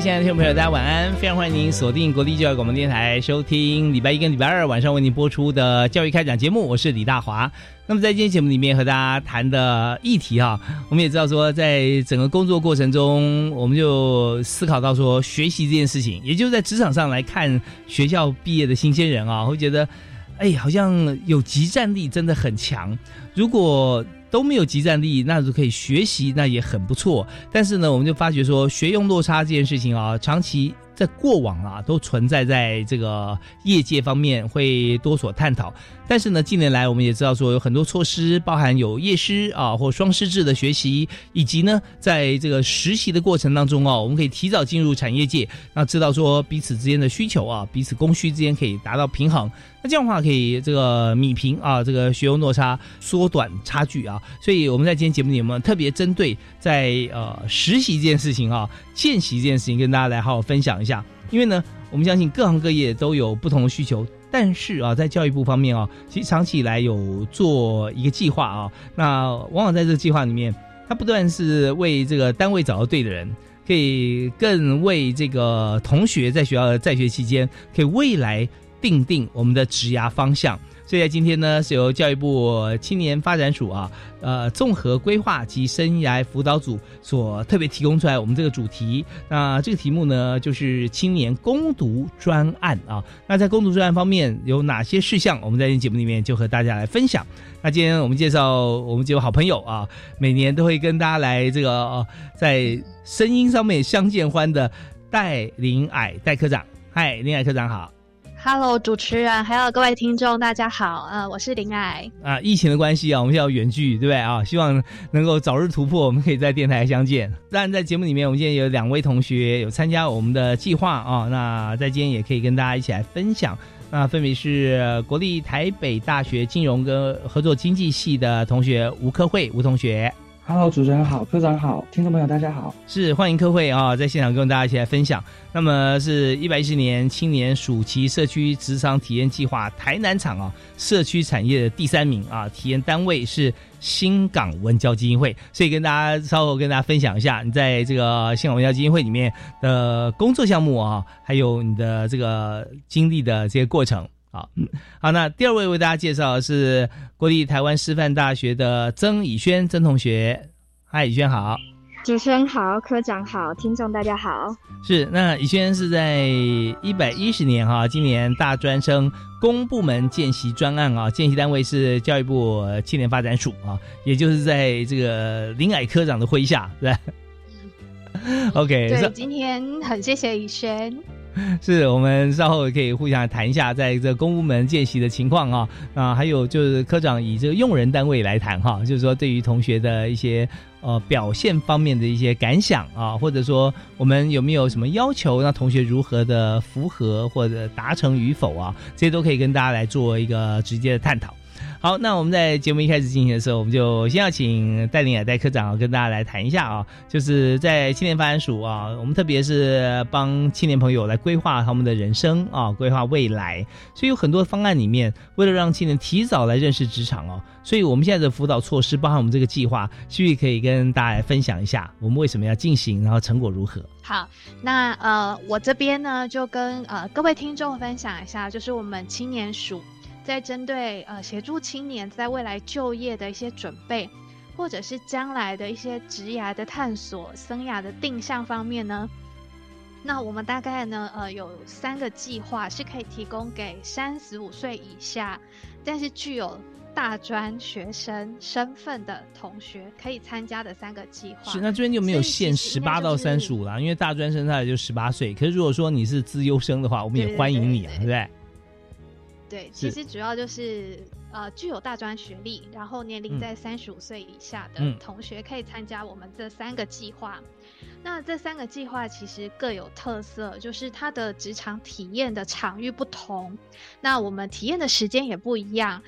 亲爱的听众朋友，大家晚安！非常欢迎您锁定国立教育广播电台，收听礼拜一跟礼拜二晚上为您播出的教育开讲节目。我是李大华。那么在今天节目里面和大家谈的议题哈，我们也知道说，在整个工作过程中，我们就思考到说，学习这件事情，也就是在职场上来看学校毕业的新鲜人啊，会觉得，哎，好像有集战力真的很强。如果都没有集战力，那就可以学习，那也很不错。但是呢，我们就发觉说，学用落差这件事情啊，长期。在过往啊，都存在在这个业界方面会多所探讨。但是呢，近年来我们也知道说有很多措施，包含有夜师啊或双师制的学习，以及呢，在这个实习的过程当中哦，我们可以提早进入产业界，那知道说彼此之间的需求啊，彼此供需之间可以达到平衡。那这样的话可以这个米平啊，这个学用落差，缩短差距啊。所以我们在今天节目里面特别针对在呃实习这件事情啊，见习这件事情，跟大家来好好分享一下。因为呢，我们相信各行各业都有不同的需求，但是啊，在教育部方面啊，其实长期以来有做一个计划啊，那往往在这个计划里面，他不断是为这个单位找到对的人，可以更为这个同学在学校的在学期间，可以未来定定我们的职涯方向。所以今天呢，是由教育部青年发展署啊，呃，综合规划及生涯辅导组所特别提供出来我们这个主题。那这个题目呢，就是青年攻读专案啊。那在攻读专案方面有哪些事项？我们在今天节目里面就和大家来分享。那今天我们介绍我们几位好朋友啊，每年都会跟大家来这个在声音上面相见欢的戴林矮戴科长。嗨，林矮科长好。Hello，主持人，还有各位听众，大家好。呃，我是林爱。啊，疫情的关系啊，我们现在远距，对不对啊？希望能够早日突破，我们可以在电台相见。当然，在节目里面，我们今天有两位同学有参加我们的计划啊。那在今天也可以跟大家一起来分享。那分别是国立台北大学金融跟合作经济系的同学吴科慧吴同学。Hello，主持人好，科长好，听众朋友大家好，是欢迎科会啊，在现场跟大家一起来分享。那么是一百一十年青年暑期社区职场体验计划台南场啊，社区产业的第三名啊，体验单位是新港文教基金会，所以跟大家稍后跟大家分享一下你在这个新港文教基金会里面的工作项目啊，还有你的这个经历的这些过程。好，嗯，好，那第二位为大家介绍的是国立台湾师范大学的曾以轩曾同学，嗨，以轩好，主持人好，科长好，听众大家好，是，那以轩是在一百一十年哈，今年大专生公部门见习专案啊，见习单位是教育部青年发展署啊，也就是在这个林矮科长的麾下，对，OK，对，今天很谢谢以轩。是我们稍后可以互相谈一下，在这公务门见习的情况啊啊，还有就是科长以这个用人单位来谈哈，就是说对于同学的一些呃表现方面的一些感想啊，或者说我们有没有什么要求，让同学如何的符合或者达成与否啊，这些都可以跟大家来做一个直接的探讨。好，那我们在节目一开始进行的时候，我们就先要请戴林雅戴科长跟大家来谈一下啊，就是在青年发展署啊，我们特别是帮青年朋友来规划他们的人生啊，规划未来，所以有很多方案里面，为了让青年提早来认识职场哦，所以我们现在的辅导措施，包含我们这个计划，是不是可以跟大家来分享一下，我们为什么要进行，然后成果如何？好，那呃，我这边呢就跟呃各位听众分享一下，就是我们青年署。在针对呃协助青年在未来就业的一些准备，或者是将来的一些职涯的探索、生涯的定向方面呢？那我们大概呢，呃，有三个计划是可以提供给三十五岁以下，但是具有大专学生身份的同学可以参加的三个计划。是，那这边就没有限十八到三十五啦，因为大专生他也就十八岁。可是如果说你是资优生的话，我们也欢迎你啊，对不对？对，其实主要就是呃，具有大专学历，然后年龄在三十五岁以下的同学可以参加我们这三个计划。那这三个计划其实各有特色，就是它的职场体验的场域不同，那我们体验的时间也不一样，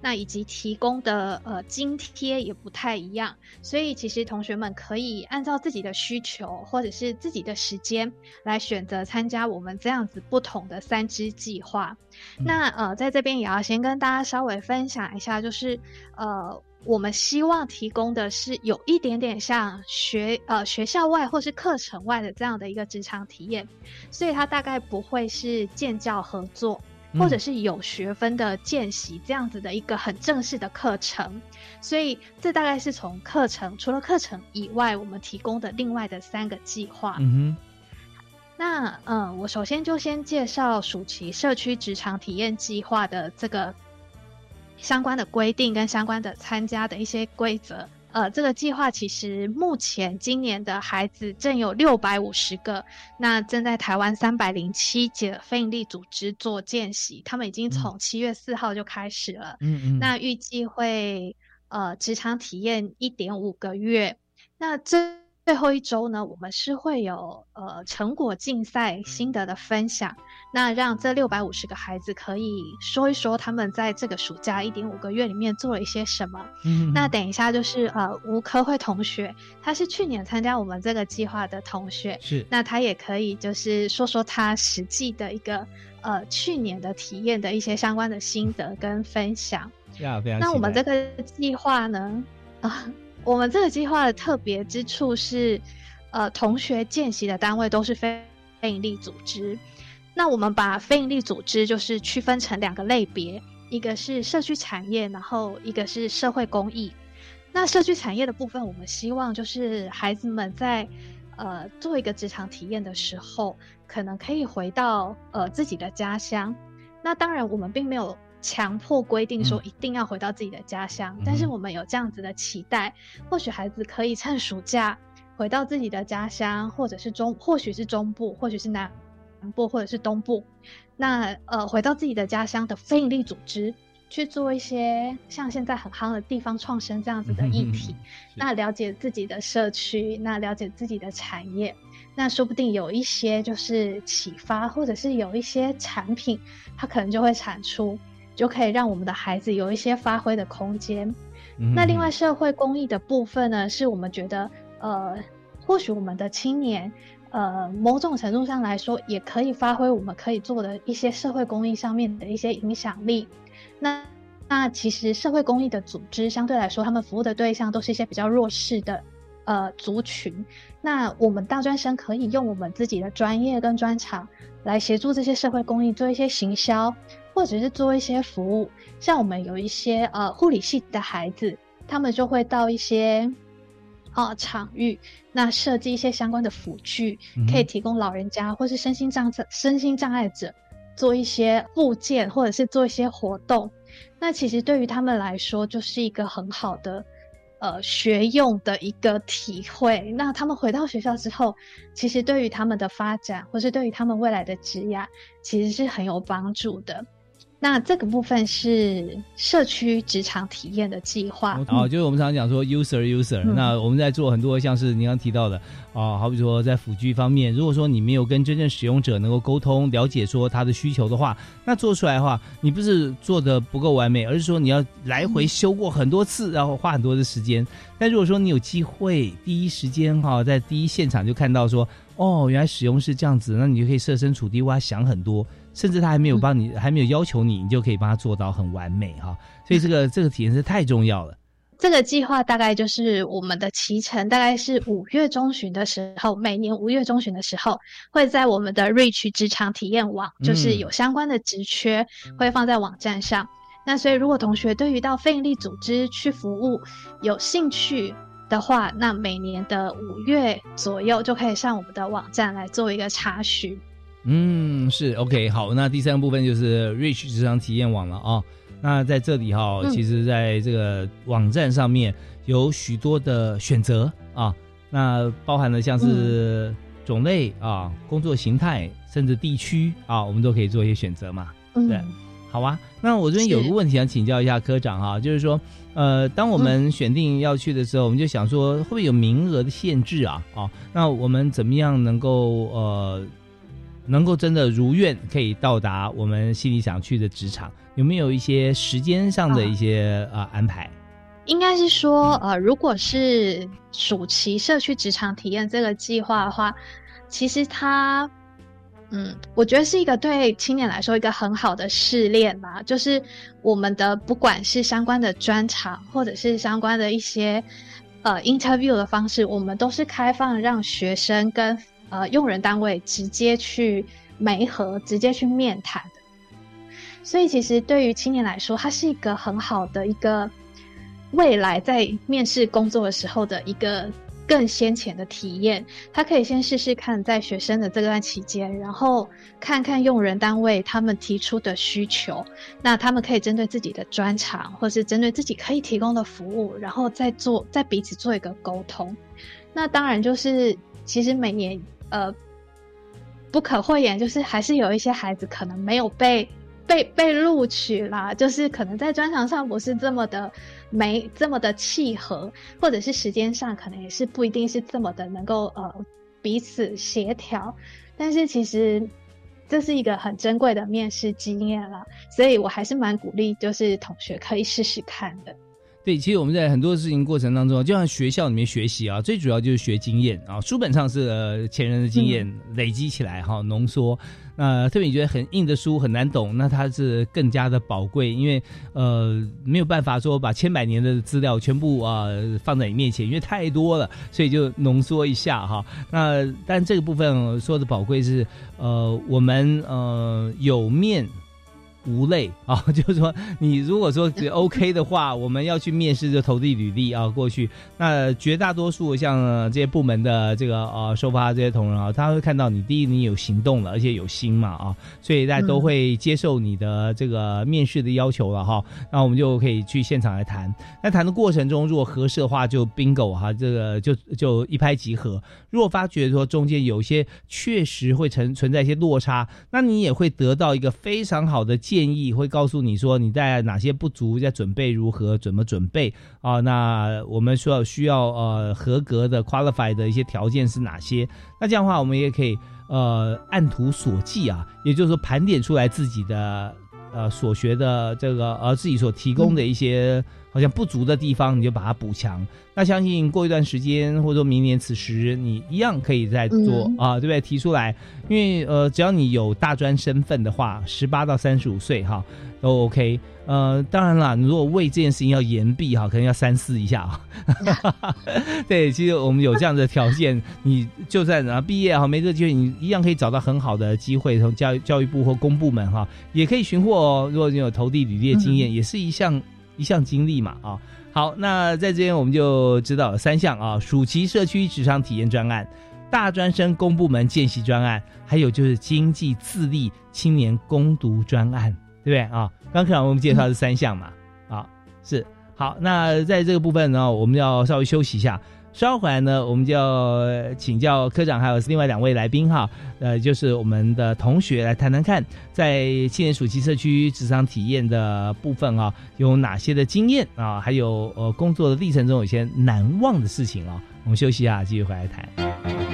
那以及提供的呃津贴也不太一样，所以其实同学们可以按照自己的需求或者是自己的时间来选择参加我们这样子不同的三支计划。那呃，在这边也要先跟大家稍微分享一下，就是呃。我们希望提供的是有一点点像学呃学校外或是课程外的这样的一个职场体验，所以它大概不会是建教合作，或者是有学分的见习这样子的一个很正式的课程。所以这大概是从课程除了课程以外，我们提供的另外的三个计划。嗯哼。那嗯，我首先就先介绍暑期社区职场体验计划的这个。相关的规定跟相关的参加的一些规则，呃，这个计划其实目前今年的孩子正有六百五十个，那正在台湾三百零七节非营利组织做见习，他们已经从七月四号就开始了，嗯嗯，那预计会呃职场体验一点五个月，那这。最后一周呢，我们是会有呃成果竞赛心得的分享，那让这六百五十个孩子可以说一说他们在这个暑假一点五个月里面做了一些什么。嗯，那等一下就是呃吴科慧同学，他是去年参加我们这个计划的同学，是，那他也可以就是说说他实际的一个呃去年的体验的一些相关的心得跟分享。呀，非常。那我们这个计划呢啊。我们这个计划的特别之处是，呃，同学见习的单位都是非非营利组织。那我们把非营利组织就是区分成两个类别，一个是社区产业，然后一个是社会公益。那社区产业的部分，我们希望就是孩子们在呃做一个职场体验的时候，可能可以回到呃自己的家乡。那当然，我们并没有。强迫规定说一定要回到自己的家乡，但是我们有这样子的期待，或许孩子可以趁暑假回到自己的家乡，或者是中，或许是中部，或许是南部，或者是东部，那呃回到自己的家乡的非营利组织去做一些像现在很夯的地方创生这样子的议题，那了解自己的社区，那了解自己的产业，那说不定有一些就是启发，或者是有一些产品，它可能就会产出。就可以让我们的孩子有一些发挥的空间。那另外社会公益的部分呢，是我们觉得，呃，或许我们的青年，呃，某种程度上来说，也可以发挥我们可以做的一些社会公益上面的一些影响力。那那其实社会公益的组织相对来说，他们服务的对象都是一些比较弱势的呃族群。那我们大专生可以用我们自己的专业跟专长来协助这些社会公益做一些行销。或者是做一些服务，像我们有一些呃护理系的孩子，他们就会到一些呃场域，那设计一些相关的辅具，可以提供老人家或是身心障身心障碍者做一些附件，或者是做一些活动。那其实对于他们来说，就是一个很好的呃学用的一个体会。那他们回到学校之后，其实对于他们的发展，或是对于他们未来的职业，其实是很有帮助的。那这个部分是社区职场体验的计划哦，就是我们常常讲说 user user。那我们在做很多像是您刚提到的啊，好比说在辅具方面，如果说你没有跟真正使用者能够沟通、了解说他的需求的话，那做出来的话，你不是做的不够完美，而是说你要来回修过很多次，然后花很多的时间。但如果说你有机会第一时间哈，在第一现场就看到说哦，原来使用是这样子，那你就可以设身处地为他想很多。甚至他还没有帮你，还没有要求你，你就可以帮他做到很完美哈。所以这个这个体验是太重要了。这个计划大概就是我们的脐程，大概是五月中旬的时候，每年五月中旬的时候，会在我们的 Reach 职场体验网，就是有相关的职缺会放在网站上。那所以如果同学对于到非营利组织去服务有兴趣的话，那每年的五月左右就可以上我们的网站来做一个查询。嗯，是 OK 好。那第三个部分就是 Rich 职场体验网了啊。那在这里哈，其实在这个网站上面有许多的选择啊。那包含了像是种类啊、工作形态，甚至地区啊，我们都可以做一些选择嘛。对，好啊。那我这边有个问题想请教一下科长哈，就是说，呃，当我们选定要去的时候，我们就想说，会不会有名额的限制啊？啊，那我们怎么样能够呃，能够真的如愿可以到达我们心里想去的职场？有没有一些时间上的一些啊安排？应该是说，呃，如果是暑期社区职场体验这个计划的话，其实它，嗯，我觉得是一个对青年来说一个很好的试炼吧。就是我们的不管是相关的专场，或者是相关的一些呃 interview 的方式，我们都是开放让学生跟呃用人单位直接去媒合，直接去面谈。所以，其实对于青年来说，它是一个很好的一个未来在面试工作的时候的一个更先前的体验。他可以先试试看，在学生的这段期间，然后看看用人单位他们提出的需求，那他们可以针对自己的专长，或是针对自己可以提供的服务，然后再做，再彼此做一个沟通。那当然，就是其实每年呃不可讳言，就是还是有一些孩子可能没有被。被被录取啦，就是可能在专长上不是这么的没这么的契合，或者是时间上可能也是不一定是这么的能够呃彼此协调。但是其实这是一个很珍贵的面试经验啦，所以我还是蛮鼓励，就是同学可以试试看的。对，其实我们在很多事情过程当中，就像学校里面学习啊，最主要就是学经验啊。书本上是前人的经验累积起来哈，浓缩。那特别你觉得很硬的书很难懂，那它是更加的宝贵，因为呃没有办法说把千百年的资料全部啊放在你面前，因为太多了，所以就浓缩一下哈。那但这个部分说的宝贵是呃我们呃有面。无类啊，就是说，你如果说 OK 的话，我们要去面试就投递履历啊过去。那绝大多数像这些部门的这个呃收发这些同仁啊，他会看到你第一你有行动了，而且有心嘛啊，所以大家都会接受你的这个面试的要求了哈。那我们就可以去现场来谈。那谈的过程中，如果合适的话，就 bingo 哈，这个就就一拍即合。如果发觉说中间有些确实会存存在一些落差，那你也会得到一个非常好的建议，会告诉你说你在哪些不足，在准备如何，怎么准备啊？那我们需要需要呃合格的 qualify 的一些条件是哪些？那这样的话，我们也可以呃按图索骥啊，也就是说盘点出来自己的呃所学的这个呃自己所提供的一些。好像不足的地方，你就把它补强。那相信过一段时间，或者说明年此时，你一样可以再做啊，对不对？提出来，因为呃，只要你有大专身份的话，十八到三十五岁哈都 OK。呃，当然了，你如果为这件事情要延毕哈，可能要三思一下啊。对，其实我们有这样的条件，你就算啊毕业哈没这个机会，你一样可以找到很好的机会，从教教育部或公部门哈也可以寻获哦。如果你有投递履历的经验，也是一项。一项经历嘛啊，好，那在这边我们就知道三项啊，暑期社区职场体验专案、大专生公部门见习专案，还有就是经济自立青年攻读专案，对不对啊？刚刚我们介绍是三项嘛，啊是好，那在这个部分呢，我们要稍微休息一下。稍后来呢，我们就要请教科长，还有另外两位来宾哈，呃，就是我们的同学来谈谈看，在青年暑期社区职场体验的部分啊，有哪些的经验啊，还有呃工作的历程中有些难忘的事情啊，我们休息一下，继续回来谈。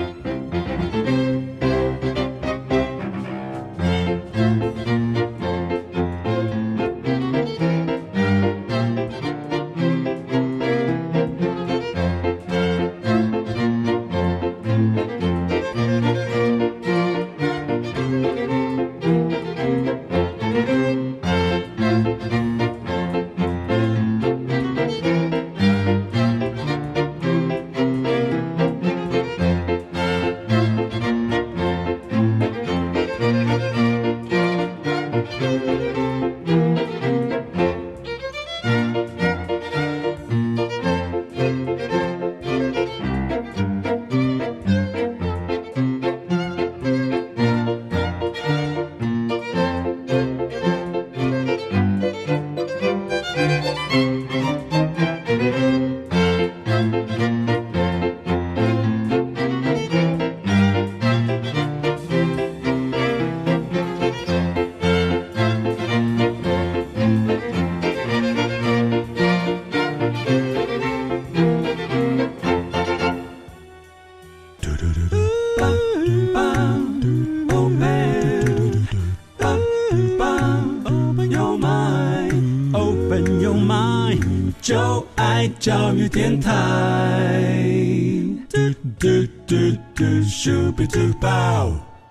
教育电台。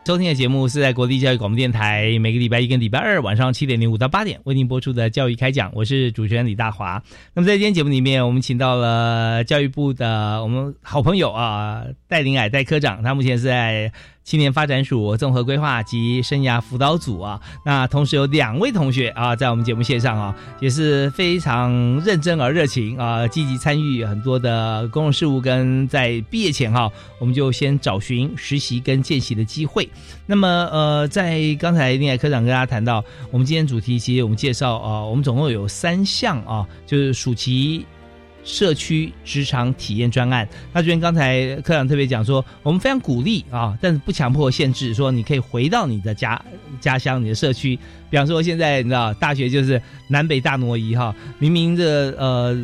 收听的节目是在国立教育广播电台，每个礼拜一跟礼拜二晚上七点零五到八点为您播出的教育开讲，我是主持人李大华。那么在今天节目里面，我们请到了教育部的我们好朋友啊，戴林矮戴科长，他目前是在。青年发展署综合规划及生涯辅导组啊，那同时有两位同学啊，在我们节目线上啊，也是非常认真而热情啊，积极参与很多的公共事务，跟在毕业前哈，我们就先找寻实习跟见习的机会。那么呃，在刚才另外科长跟大家谈到，我们今天主题其实我们介绍啊，我们总共有三项啊，就是暑期。社区职场体验专案，那这边刚才科长特别讲说，我们非常鼓励啊，但是不强迫限制，说你可以回到你的家家乡、你的社区。比方说，现在你知道大学就是南北大挪移哈，明明这呃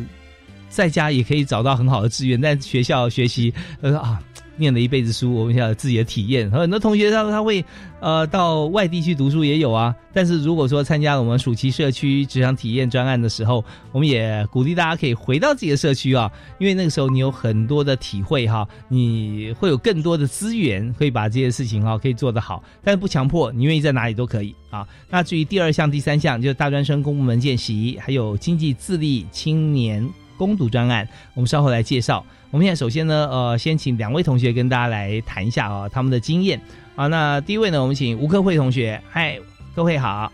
在家也可以找到很好的资源，但学校学习呃啊。念了一辈子书，我们想自己的体验。很多同学他他会呃到外地去读书也有啊。但是如果说参加我们暑期社区职场体验专案的时候，我们也鼓励大家可以回到自己的社区啊，因为那个时候你有很多的体会哈，你会有更多的资源可以把这些事情哈可以做得好。但是不强迫，你愿意在哪里都可以啊。那至于第二项、第三项，就是大专生公部门见习，还有经济自立青年攻读专案，我们稍后来介绍。我们现在首先呢，呃，先请两位同学跟大家来谈一下啊，他们的经验啊。那第一位呢，我们请吴科慧同学，嗨，科慧好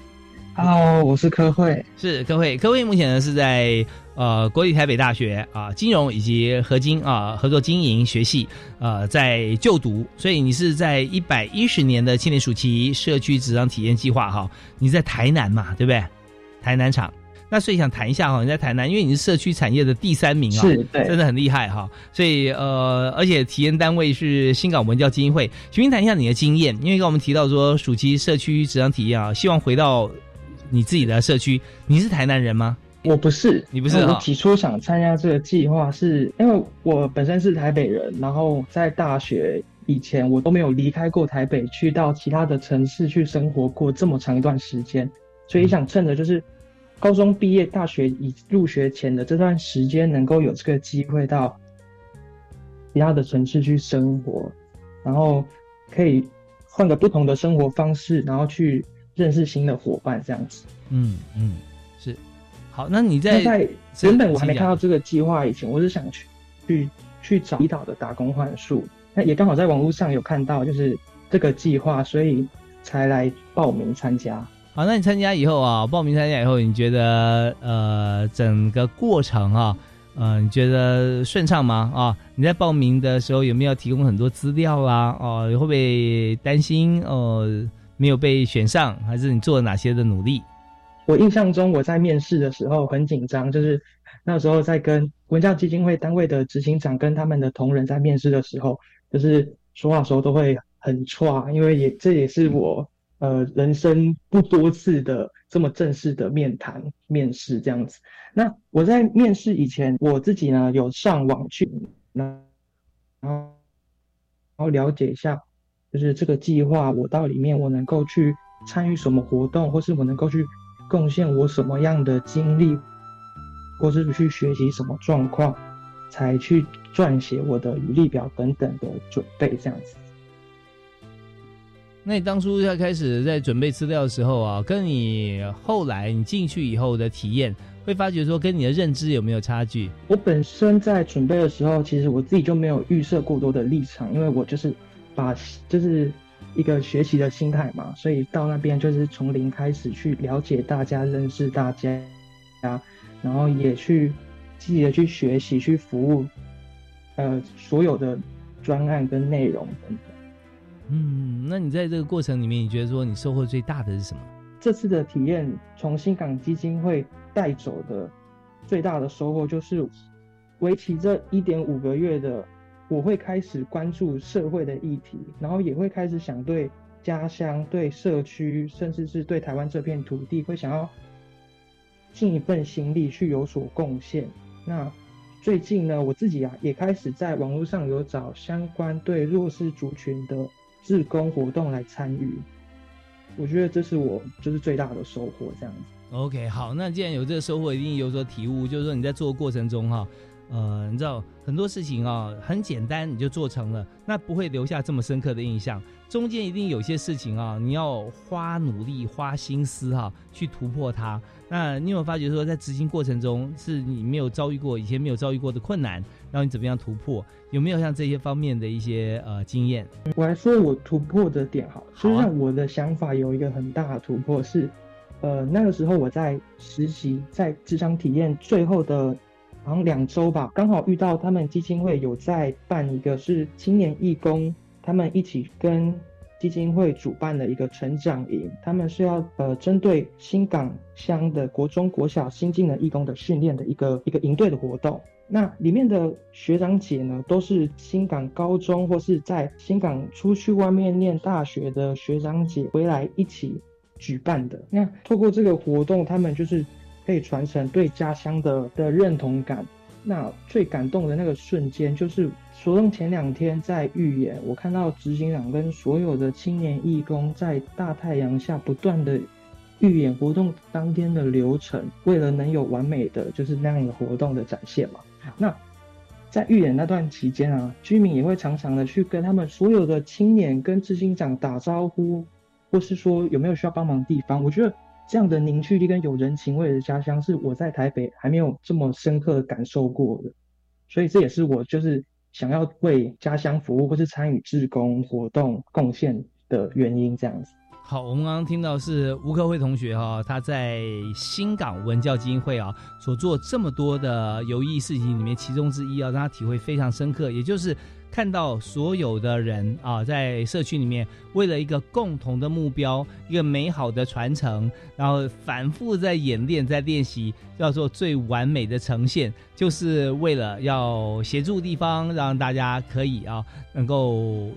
，Hello，我是科慧，是科慧，科慧目前呢是在呃国立台北大学啊金融以及合金啊合作经营学系呃在就读，所以你是在一百一十年的青年暑期社区职场体验计划哈，你在台南嘛，对不对？台南厂。那所以想谈一下哈，你在台南，因为你是社区产业的第三名啊，是，真的很厉害哈。所以呃，而且体验单位是新港文教基金会，请您谈一下你的经验，因为跟我们提到说暑期社区职场体验啊，希望回到你自己的社区。你是台南人吗？我不是，你不是。我起初想参加这个计划，是因为我本身是台北人，然后在大学以前我都没有离开过台北，去到其他的城市去生活过这么长一段时间，所以想趁着就是。高中毕业、大学已入学前的这段时间，能够有这个机会到其他的城市去生活，然后可以换个不同的生活方式，然后去认识新的伙伴，这样子。嗯嗯，是。好，那你在在原本我还没看到这个计划以前，我是想去去去找离岛的打工换宿，那也刚好在网络上有看到就是这个计划，所以才来报名参加。好，那你参加以后啊，报名参加以后，你觉得呃整个过程啊，呃你觉得顺畅吗？啊，你在报名的时候有没有提供很多资料啊？哦，会不会担心哦没有被选上？还是你做了哪些的努力？我印象中我在面试的时候很紧张，就是那时候在跟文教基金会单位的执行长跟他们的同仁在面试的时候，就是说话时候都会很差，因为也这也是我。呃，人生不多次的这么正式的面谈面试这样子。那我在面试以前，我自己呢有上网去，然后然后了解一下，就是这个计划，我到里面我能够去参与什么活动，或是我能够去贡献我什么样的经历，或是去学习什么状况，才去撰写我的履历表等等的准备这样子。那你当初在开始在准备资料的时候啊，跟你后来你进去以后的体验，会发觉说跟你的认知有没有差距？我本身在准备的时候，其实我自己就没有预设过多的立场，因为我就是把就是一个学习的心态嘛，所以到那边就是从零开始去了解大家、认识大家，然后也去积极的去学习、去服务，呃，所有的专案跟内容等等。嗯，那你在这个过程里面，你觉得说你收获最大的是什么？这次的体验，从新港基金会带走的最大的收获就是，为期这一点五个月的，我会开始关注社会的议题，然后也会开始想对家乡、对社区，甚至是对台湾这片土地，会想要尽一份心力去有所贡献。那最近呢，我自己啊也开始在网络上有找相关对弱势族群的志工活动来参与。我觉得这是我就是最大的收获，这样子。OK，好，那既然有这个收获，一定有所体悟，就是说你在做的过程中哈。呃，你知道很多事情啊，很简单你就做成了，那不会留下这么深刻的印象。中间一定有些事情啊，你要花努力、花心思哈，去突破它。那你有没有发觉说，在执行过程中是你没有遭遇过、以前没有遭遇过的困难，然后你怎么样突破？有没有像这些方面的一些呃经验？我来说我突破的点哈，实际上我的想法有一个很大的突破是，呃，那个时候我在实习，在职场体验最后的。好像两周吧，刚好遇到他们基金会有在办一个是青年义工，他们一起跟基金会主办的一个成长营，他们是要呃针对新港乡的国中国小新进的义工的训练的一个一个营队的活动。那里面的学长姐呢，都是新港高中或是在新港出去外面念大学的学长姐回来一起举办的。那透过这个活动，他们就是。可以传承对家乡的的认同感。那最感动的那个瞬间，就是所动前两天在预演，我看到执行长跟所有的青年义工在大太阳下不断的预演活动当天的流程，为了能有完美的就是那样一个活动的展现嘛。那在预演那段期间啊，居民也会常常的去跟他们所有的青年跟执行长打招呼，或是说有没有需要帮忙的地方。我觉得。这样的凝聚力跟有人情味的家乡，是我在台北还没有这么深刻感受过的，所以这也是我就是想要为家乡服务或是参与志工活动贡献的原因。这样子。好，我们刚刚听到是吴克慧同学哈，他在新港文教基金会啊所做这么多的有益事情里面，其中之一啊让他体会非常深刻，也就是。看到所有的人啊，在社区里面，为了一个共同的目标，一个美好的传承，然后反复在演练、在练习，叫做最完美的呈现，就是为了要协助地方，让大家可以啊，能够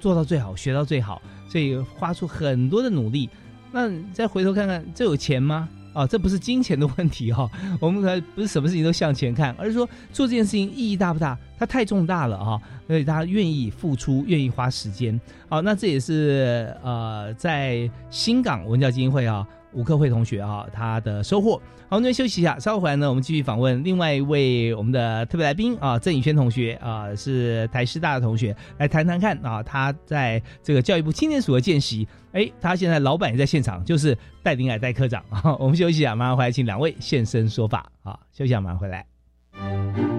做到最好，学到最好，所以花出很多的努力。那再回头看看，这有钱吗？啊，这不是金钱的问题哈，我们可不是什么事情都向前看，而是说做这件事情意义大不大？它太重大了哈，所以大家愿意付出，愿意花时间。好，那这也是呃，在新港文教基金会啊。吴克慧同学啊，他的收获。好，我们休息一下，稍后回来呢，我们继续访问另外一位我们的特别来宾啊，郑宇轩同学啊，是台师大的同学，来谈谈看啊，他在这个教育部青年署的见习，哎，他现在老板也在现场，就是戴林海戴科长啊。我们休息一下，马上回来，请两位现身说法啊。休息一下，马上回来。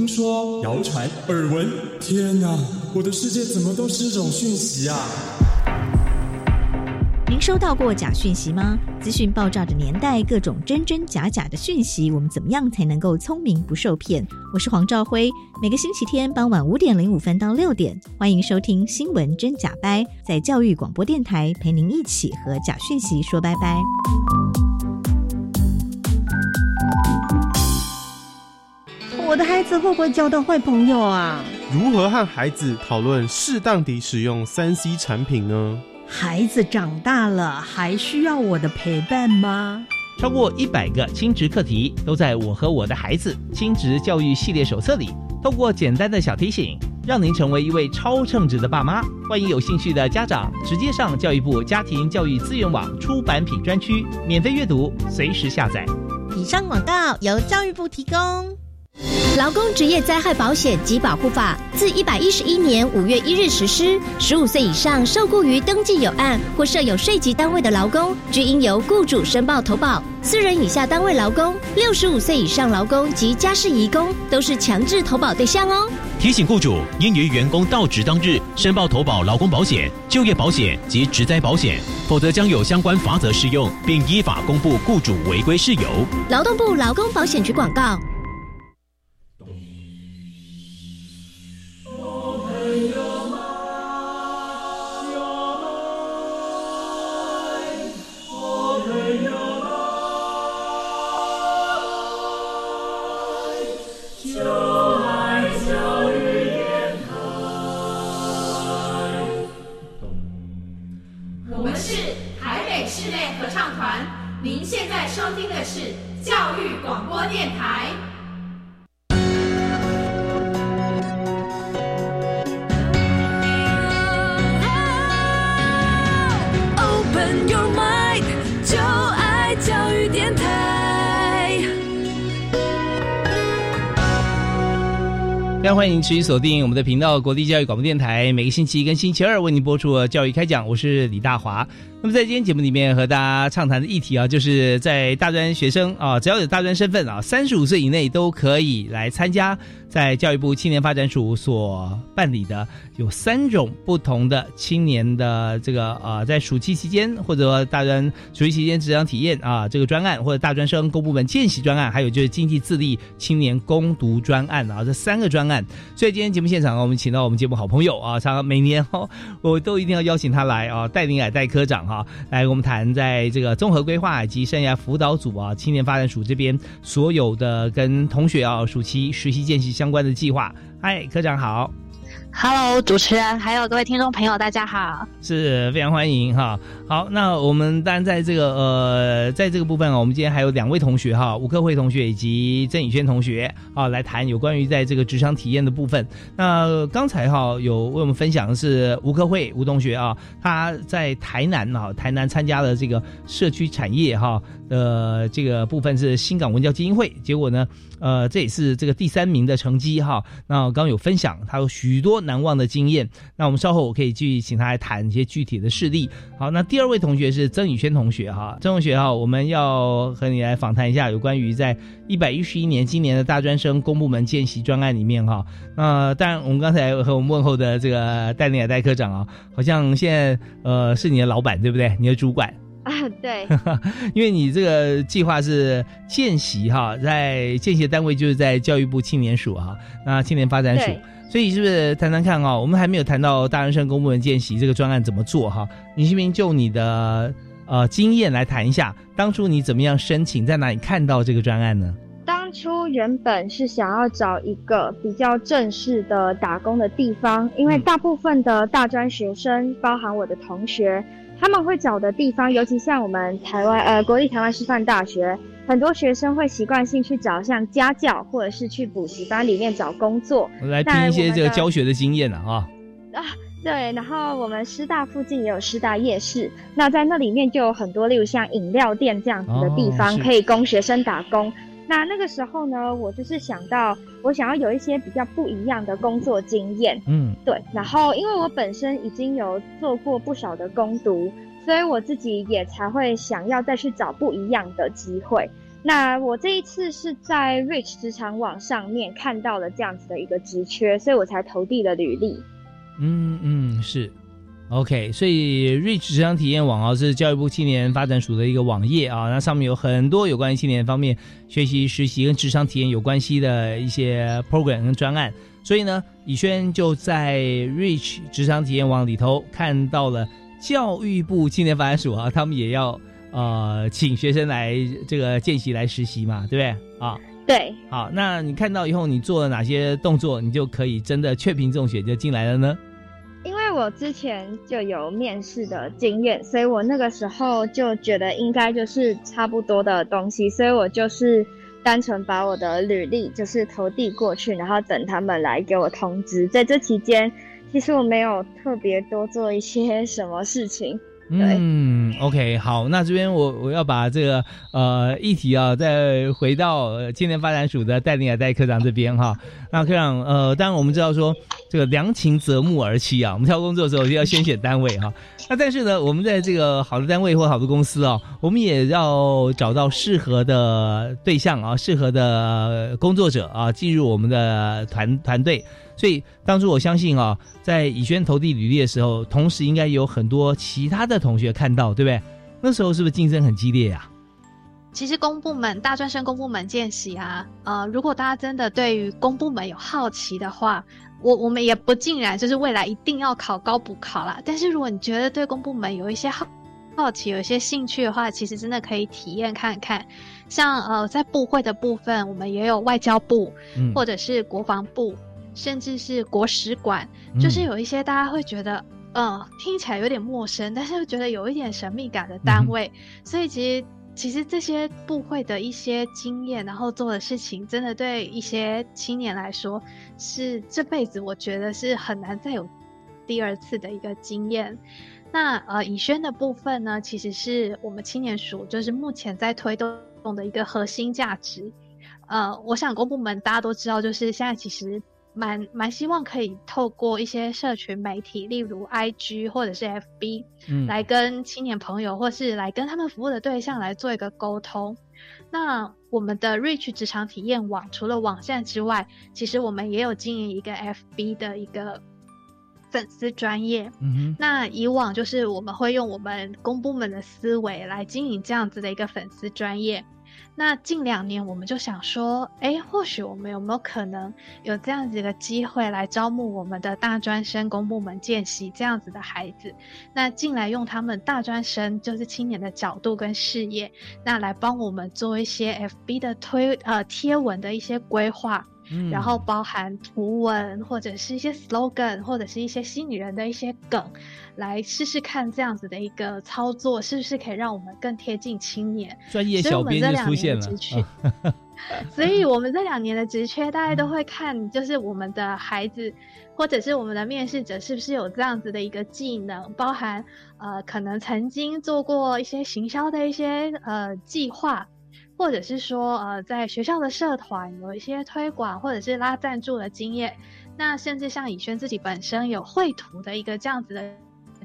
听说、谣传、耳闻，天哪！我的世界怎么都是这种讯息啊？您收到过假讯息吗？资讯爆炸的年代，各种真真假假的讯息，我们怎么样才能够聪明不受骗？我是黄兆辉，每个星期天傍晚五点零五分到六点，欢迎收听《新闻真假掰》，在教育广播电台陪您一起和假讯息说拜拜。我的孩子会不会交到坏朋友啊？如何和孩子讨论适当地使用三 C 产品呢？孩子长大了，还需要我的陪伴吗？超过一百个亲职课题都在我和我的孩子亲职教育系列手册里。透过简单的小提醒，让您成为一位超称职的爸妈。欢迎有兴趣的家长直接上教育部家庭教育资源网出版品专区免费阅读，随时下载。以上广告由教育部提供。劳工职业灾害保险及保护法自一百一十一年五月一日实施。十五岁以上受雇于登记有案或设有税籍单位的劳工，均应由雇主申报投保。四人以下单位劳工、六十五岁以上劳工及家事移工都是强制投保对象哦。提醒雇主应于员工到职当日申报投保劳工保险、就业保险及职灾保险，否则将有相关罚则适用，并依法公布雇主违规事由。劳动部劳工保险局广告。欢迎持续锁定我们的频道——国立教育广播电台，每个星期一跟星期二为您播出教育开讲。我是李大华。那么在今天节目里面和大家畅谈的议题啊，就是在大专学生啊，只要有大专身份啊，三十五岁以内都可以来参加在教育部青年发展署所办理的有三种不同的青年的这个啊，在暑期期间或者大专暑期期间职场体验啊这个专案，或者大专生公部门见习专案，还有就是经济自立青年攻读专案啊，这三个专案。所以今天节目现场，我们请到我们节目好朋友啊，常每年哦，我都一定要邀请他来啊，戴林矮戴科长。好，来我们谈在这个综合规划以及生涯辅导组啊，青年发展署这边所有的跟同学啊暑期实习见习相关的计划。嗨，科长好。Hello，主持人，还有各位听众朋友，大家好，是非常欢迎哈。好，那我们当然在这个呃，在这个部分啊，我们今天还有两位同学哈，吴克慧同学以及郑宇轩同学啊，来谈有关于在这个职场体验的部分。那刚才哈有为我们分享的是吴克慧吴同学啊，他在台南啊，台南参加了这个社区产业哈的这个部分是新港文教基金会，结果呢，呃，这也是这个第三名的成绩哈。那刚刚有分享，他有许多。难忘的经验，那我们稍后我可以继续请他来谈一些具体的事例。好，那第二位同学是曾宇轩同学哈，曾同学哈，我们要和你来访谈一下有关于在一百一十一年今年的大专生公部门见习专案里面哈。那当然，我们刚才和我们问候的这个戴林尔戴科长啊，好像现在呃是你的老板对不对？你的主管啊，对，因为你这个计划是见习哈，在见习单位就是在教育部青年署哈，那青年发展署。所以是不是谈谈看啊？我们还没有谈到大学生公部门见习这个专案怎么做哈？你是不是就你的呃经验来谈一下，当初你怎么样申请，在哪里看到这个专案呢？当初原本是想要找一个比较正式的打工的地方，因为大部分的大专学生，包含我的同学，他们会找的地方，尤其像我们台湾呃国立台湾师范大学。很多学生会习惯性去找像家教或者是去补习班里面找工作，来听一些这个教学的经验呢啊。啊，对，然后我们师大附近也有师大夜市，那在那里面就有很多，例如像饮料店这样子的地方，可以供学生打工。那那个时候呢，我就是想到，我想要有一些比较不一样的工作经验。嗯，对。然后因为我本身已经有做过不少的攻读。所以我自己也才会想要再去找不一样的机会。那我这一次是在 Rich 职场网上面看到了这样子的一个职缺，所以我才投递了履历。嗯嗯，是，OK。所以 Rich 职场体验网啊，是教育部青年发展署的一个网页啊，那上面有很多有关于青年方面学习、实习跟职场体验有关系的一些 program 跟专案。所以呢，以轩就在 Rich 职场体验网里头看到了。教育部青年发展署啊，他们也要呃请学生来这个见习来实习嘛，对不对啊？对。好，那你看到以后，你做了哪些动作，你就可以真的确评中选就进来了呢？为我之前就有面试的经验，所以我那个时候就觉得应该就是差不多的东西，所以我就是单纯把我的履历就是投递过去，然后等他们来给我通知。在这期间，其实我没有特别多做一些什么事情。嗯，OK，好，那这边我我要把这个呃议题啊，再回到青年发展署的戴林尔戴科长这边哈。那科长，呃，当然我们知道说这个良禽择木而栖啊，我们挑工作的时候就要先选单位哈。那但是呢，我们在这个好的单位或好的公司啊，我们也要找到适合的对象啊，适合的工作者啊，进入我们的团团队。所以当初我相信啊，在以轩投递履历的时候，同时应该有很多其他的同学看到，对不对？那时候是不是竞争很激烈呀？其实公部门大专生公部门见习啊，呃，如果大家真的对于公部门有好奇的话，我我们也不尽然就是未来一定要考高补考啦。但是如果你觉得对公部门有一些好好奇、有一些兴趣的话，其实真的可以体验看看。像呃，在部会的部分，我们也有外交部，或者是国防部。甚至是国史馆，就是有一些大家会觉得，嗯，听起来有点陌生，但是又觉得有一点神秘感的单位。所以其实，其实这些部会的一些经验，然后做的事情，真的对一些青年来说，是这辈子我觉得是很难再有第二次的一个经验。那呃，以轩的部分呢，其实是我们青年署就是目前在推动的一个核心价值。呃，我想公部门大家都知道，就是现在其实。蛮蛮希望可以透过一些社群媒体，例如 IG 或者是 FB，嗯，来跟青年朋友，或是来跟他们服务的对象来做一个沟通。那我们的 Reach 职场体验网除了网站之外，其实我们也有经营一个 FB 的一个粉丝专业。嗯，那以往就是我们会用我们公部门的思维来经营这样子的一个粉丝专业。那近两年，我们就想说，哎，或许我们有没有可能有这样子的机会来招募我们的大专生公部门见习这样子的孩子，那进来用他们大专生就是青年的角度跟事业，那来帮我们做一些 FB 的推呃贴文的一些规划。然后包含图文或者是一些 slogan 或者是一些吸引人的一些梗，来试试看这样子的一个操作是不是可以让我们更贴近青年。专业小编就出现了。所以我们这两年的职缺，大家都会看，就是我们的孩子或者是我们的面试者是不是有这样子的一个技能，包含呃可能曾经做过一些行销的一些呃计划。或者是说，呃，在学校的社团有一些推广，或者是拉赞助的经验，那甚至像以轩自己本身有绘图的一个这样子的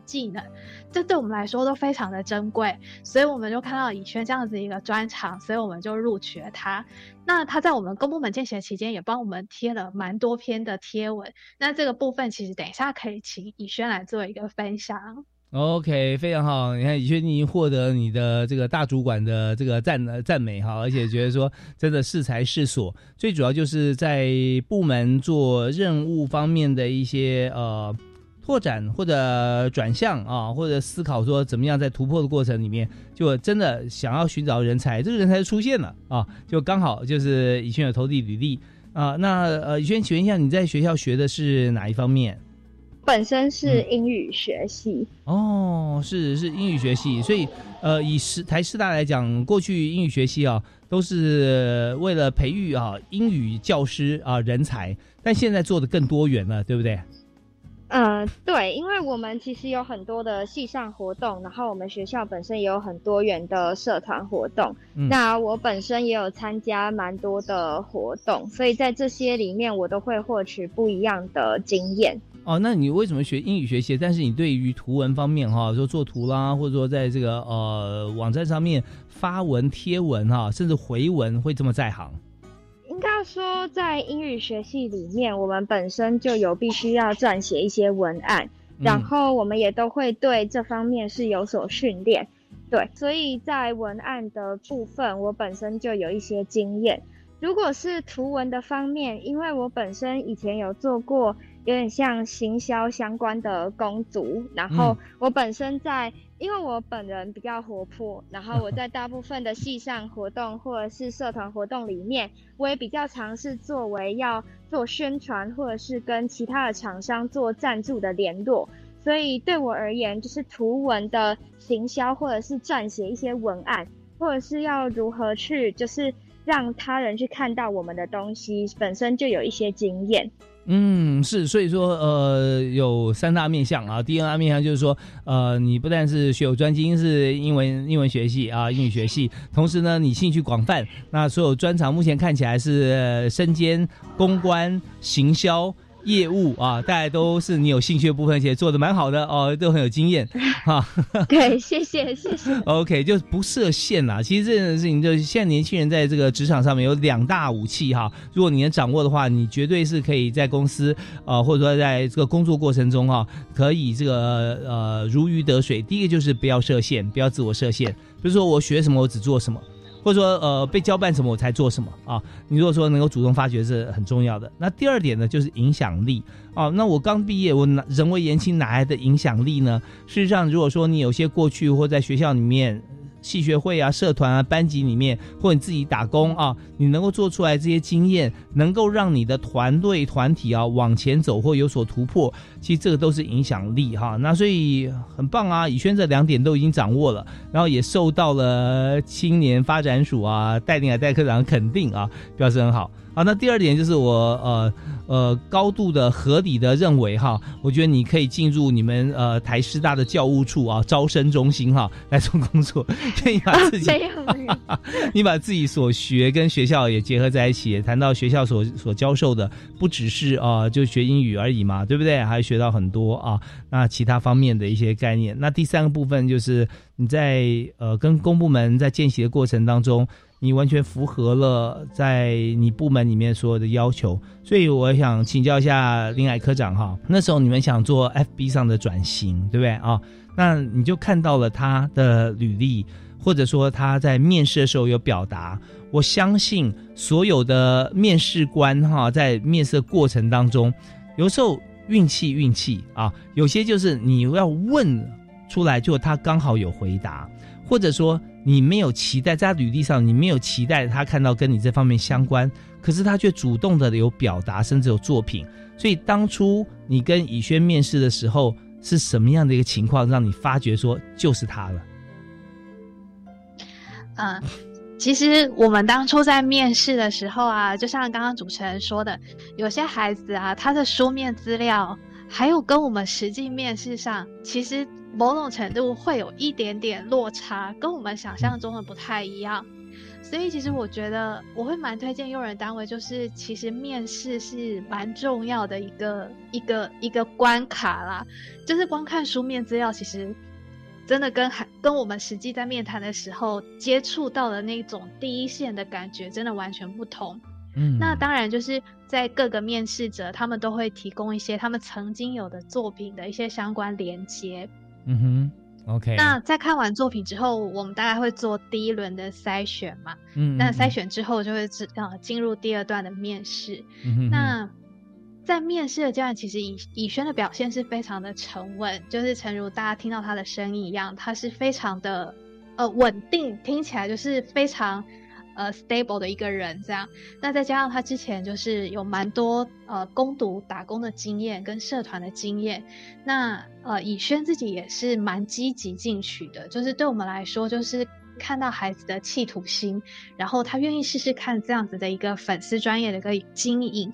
技能，这对我们来说都非常的珍贵，所以我们就看到以轩这样子一个专长，所以我们就录取了他。那他在我们公部门见习期间，也帮我们贴了蛮多篇的贴文，那这个部分其实等一下可以请以轩来做一个分享。OK，非常好。你看，以轩已经获得你的这个大主管的这个赞赞美哈，而且觉得说真的适才适所。最主要就是在部门做任务方面的一些呃拓展或者转向啊，或者思考说怎么样在突破的过程里面，就真的想要寻找人才，这个人才就出现了啊，就刚好就是以轩有投递履历啊。那呃，以轩，请问一下，你在学校学的是哪一方面？本身是英语学系。哦，是是英语学系，所以呃，以师台师大来讲，过去英语学系啊，都是为了培育啊英语教师啊人才，但现在做的更多元了，对不对？嗯，对，因为我们其实有很多的系上活动，然后我们学校本身也有很多元的社团活动，那我本身也有参加蛮多的活动，所以在这些里面，我都会获取不一样的经验。哦，那你为什么学英语学习？但是你对于图文方面哈，说做图啦，或者说在这个呃网站上面发文贴文哈，甚至回文会这么在行？说，在英语学系里面，我们本身就有必须要撰写一些文案，然后我们也都会对这方面是有所训练。对，所以在文案的部分，我本身就有一些经验。如果是图文的方面，因为我本身以前有做过。有点像行销相关的工组。然后我本身在，因为我本人比较活泼，然后我在大部分的系上活动或者是社团活动里面，我也比较尝试作为要做宣传或者是跟其他的厂商做赞助的联络。所以对我而言，就是图文的行销，或者是撰写一些文案，或者是要如何去，就是让他人去看到我们的东西，本身就有一些经验。嗯，是，所以说，呃，有三大面向啊。第二大面向就是说，呃，你不但是学有专精，是英文英文学系啊，英语学系，同时呢，你兴趣广泛，那所有专长目前看起来是身兼公关、行销。业务啊，大家都是你有兴趣的部分，而且做的蛮好的哦，都很有经验 哈。对，谢谢谢谢。OK，就不设限啦。其实这件事情，就是现在年轻人在这个职场上面有两大武器哈。如果你能掌握的话，你绝对是可以在公司呃，或者说在这个工作过程中哈，可以这个呃如鱼得水。第一个就是不要设限，不要自我设限。比如说我学什么，我只做什么。或者说，呃，被交办什么我才做什么啊？你如果说能够主动发掘是很重要的。那第二点呢，就是影响力啊。那我刚毕业，我人为言轻，哪来的影响力呢？事实上，如果说你有些过去或在学校里面。系学会啊，社团啊，班级里面，或你自己打工啊，你能够做出来这些经验，能够让你的团队团体啊往前走或有所突破，其实这个都是影响力哈。那所以很棒啊，以轩这两点都已经掌握了，然后也受到了青年发展署啊带领啊代科长肯定啊，表示很好。好，那第二点就是我呃呃高度的合理的认为哈，我觉得你可以进入你们呃台师大的教务处啊招生中心哈 来做工作，你把自己 你把自己所学跟学校也结合在一起，谈到学校所所教授的不只是啊就学英语而已嘛，对不对？还学到很多啊那其他方面的一些概念。那第三个部分就是你在呃跟公部门在见习的过程当中。你完全符合了在你部门里面所有的要求，所以我想请教一下林海科长哈，那时候你们想做 FB 上的转型，对不对啊？那你就看到了他的履历，或者说他在面试的时候有表达。我相信所有的面试官哈，在面试过程当中，有时候运气运气啊，有些就是你要问出来，就他刚好有回答，或者说。你没有期待在履历上，你没有期待他看到跟你这方面相关，可是他却主动的有表达，甚至有作品。所以当初你跟以轩面试的时候，是什么样的一个情况，让你发觉说就是他了？嗯，其实我们当初在面试的时候啊，就像刚刚主持人说的，有些孩子啊，他的书面资料还有跟我们实际面试上，其实。某种程度会有一点点落差，跟我们想象中的不太一样，所以其实我觉得我会蛮推荐用人单位，就是其实面试是蛮重要的一个一个一个关卡啦，就是光看书面资料，其实真的跟还跟我们实际在面谈的时候接触到的那种第一线的感觉，真的完全不同。嗯，那当然就是在各个面试者，他们都会提供一些他们曾经有的作品的一些相关连接。嗯哼，OK。那在看完作品之后，我们大概会做第一轮的筛选嘛？嗯。那筛选之后就会进呃进入第二段的面试。嗯哼。那在面试的阶段，其实以以轩的表现是非常的沉稳，就是诚如大家听到他的声音一样，他是非常的呃稳定，听起来就是非常。呃，stable 的一个人这样，那再加上他之前就是有蛮多呃攻读打工的经验跟社团的经验，那呃以轩自己也是蛮积极进取的，就是对我们来说，就是看到孩子的企图心，然后他愿意试试看这样子的一个粉丝专业的一个经营，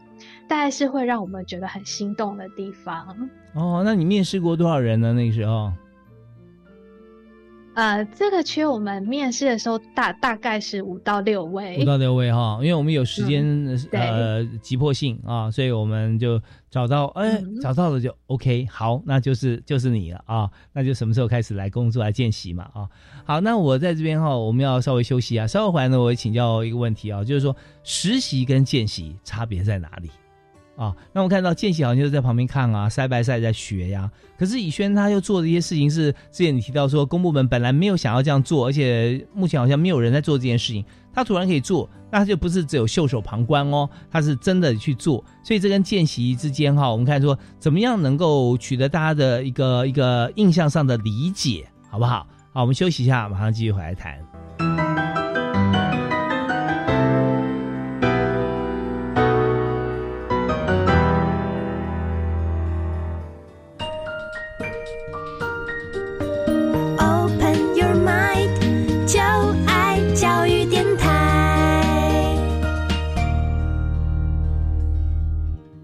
大概是会让我们觉得很心动的地方。哦，那你面试过多少人呢？那个时候？呃，这个缺我们面试的时候大大概是五到六位，五到六位哈，因为我们有时间呃急迫性啊，所以我们就找到哎找到了就 OK，好，那就是就是你了啊，那就什么时候开始来工作来见习嘛啊，好，那我在这边哈，我们要稍微休息啊，稍后回来呢，我请教一个问题啊，就是说实习跟见习差别在哪里？啊。那我看到见习好像就在旁边看啊，塞白塞在学呀。可是以轩他又做的一些事情是，之前你提到说公部门本来没有想要这样做，而且目前好像没有人在做这件事情，他突然可以做，那他就不是只有袖手旁观哦，他是真的去做。所以这跟见习之间哈，我们看说怎么样能够取得大家的一个一个印象上的理解，好不好？好，我们休息一下，马上继续回来谈。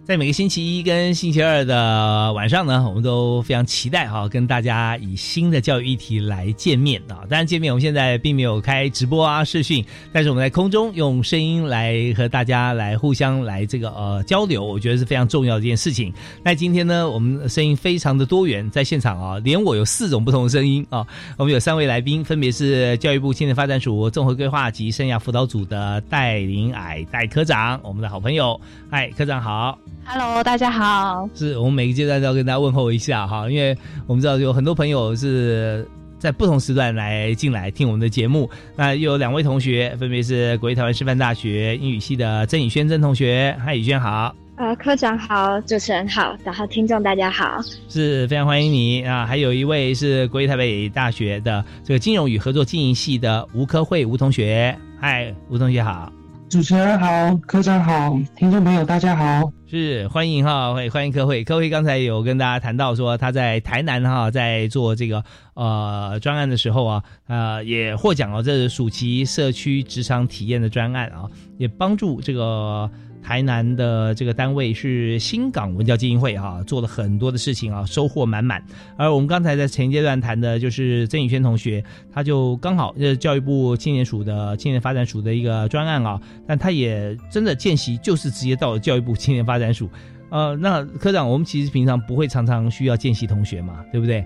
在每个星期一跟星期二的晚上呢，我们都非常期待哈，跟大家以新的教育议题来见面啊。当然，见面我们现在并没有开直播啊、视讯，但是我们在空中用声音来和大家来互相来这个呃交流，我觉得是非常重要的一件事情。那今天呢，我们声音非常的多元，在现场啊，连我有四种不同的声音啊。我们有三位来宾，分别是教育部青年发展署综合规划及生涯辅导组的戴林矮戴科长，我们的好朋友，嗨，科长好。Hello，大家好。是我们每个阶段都要跟大家问候一下哈，因为我们知道有很多朋友是在不同时段来进来听我们的节目。那又有两位同学，分别是国立台湾师范大学英语系的曾宇轩曾同学，嗨，宇轩好。呃，科长好，主持人好，然后听众大家好，是非常欢迎你啊。还有一位是国立台北大学的这个金融与合作经营系的吴科慧吴同学，嗨，吴同学好。主持人好，科长好，听众朋友大家好，是欢迎哈，欢迎科会。科会刚才有跟大家谈到说他在台南哈，在做这个呃专案的时候啊，呃也获奖了，这是暑期社区职场体验的专案啊，也帮助这个。台南的这个单位是新港文教基金会啊，做了很多的事情啊，收获满满。而我们刚才在前阶段谈的就是曾宇轩同学，他就刚好是教育部青年署的青年发展署的一个专案啊，但他也真的见习就是直接到了教育部青年发展署。呃，那科长，我们其实平常不会常常需要见习同学嘛，对不对？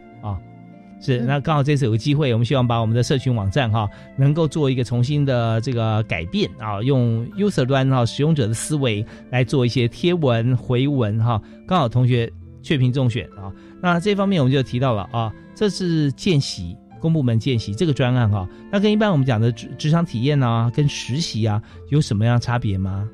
是，那刚好这次有个机会，我们希望把我们的社群网站哈，能够做一个重新的这个改变啊，用 user 端哈使用者的思维来做一些贴文回文哈，刚好同学确评中选啊，那这方面我们就提到了啊，这是见习公部门见习这个专案哈，那跟一般我们讲的职职场体验啊，跟实习啊有什么样差别吗？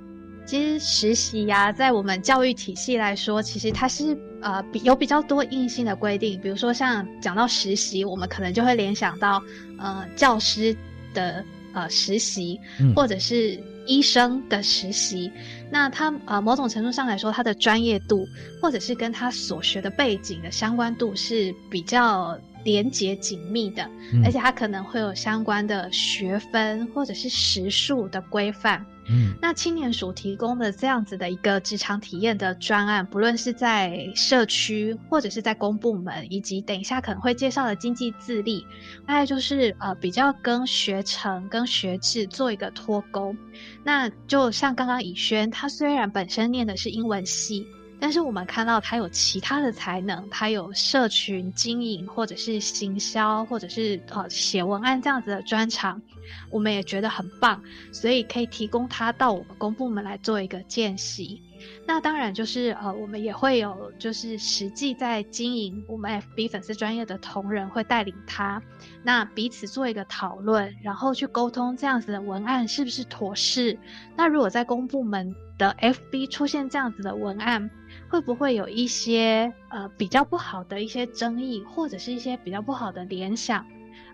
其实实习呀，在我们教育体系来说，其实它是呃比有比较多硬性的规定。比如说像讲到实习，我们可能就会联想到呃教师的呃实习，或者是医生的实习。那他呃某种程度上来说，他的专业度或者是跟他所学的背景的相关度是比较连结紧密的，而且它可能会有相关的学分或者是时数的规范。嗯，那青年署提供的这样子的一个职场体验的专案，不论是在社区或者是在公部门，以及等一下可能会介绍的经济自立，大概就是呃比较跟学程跟学制做一个脱钩。那就像刚刚以轩，他虽然本身念的是英文系。但是我们看到他有其他的才能，他有社群经营，或者是行销，或者是呃写文案这样子的专长，我们也觉得很棒，所以可以提供他到我们公部门来做一个见习。那当然就是呃，我们也会有就是实际在经营我们 FB 粉丝专业的同仁会带领他，那彼此做一个讨论，然后去沟通这样子的文案是不是妥适。那如果在公部门的 FB 出现这样子的文案，会不会有一些呃比较不好的一些争议，或者是一些比较不好的联想，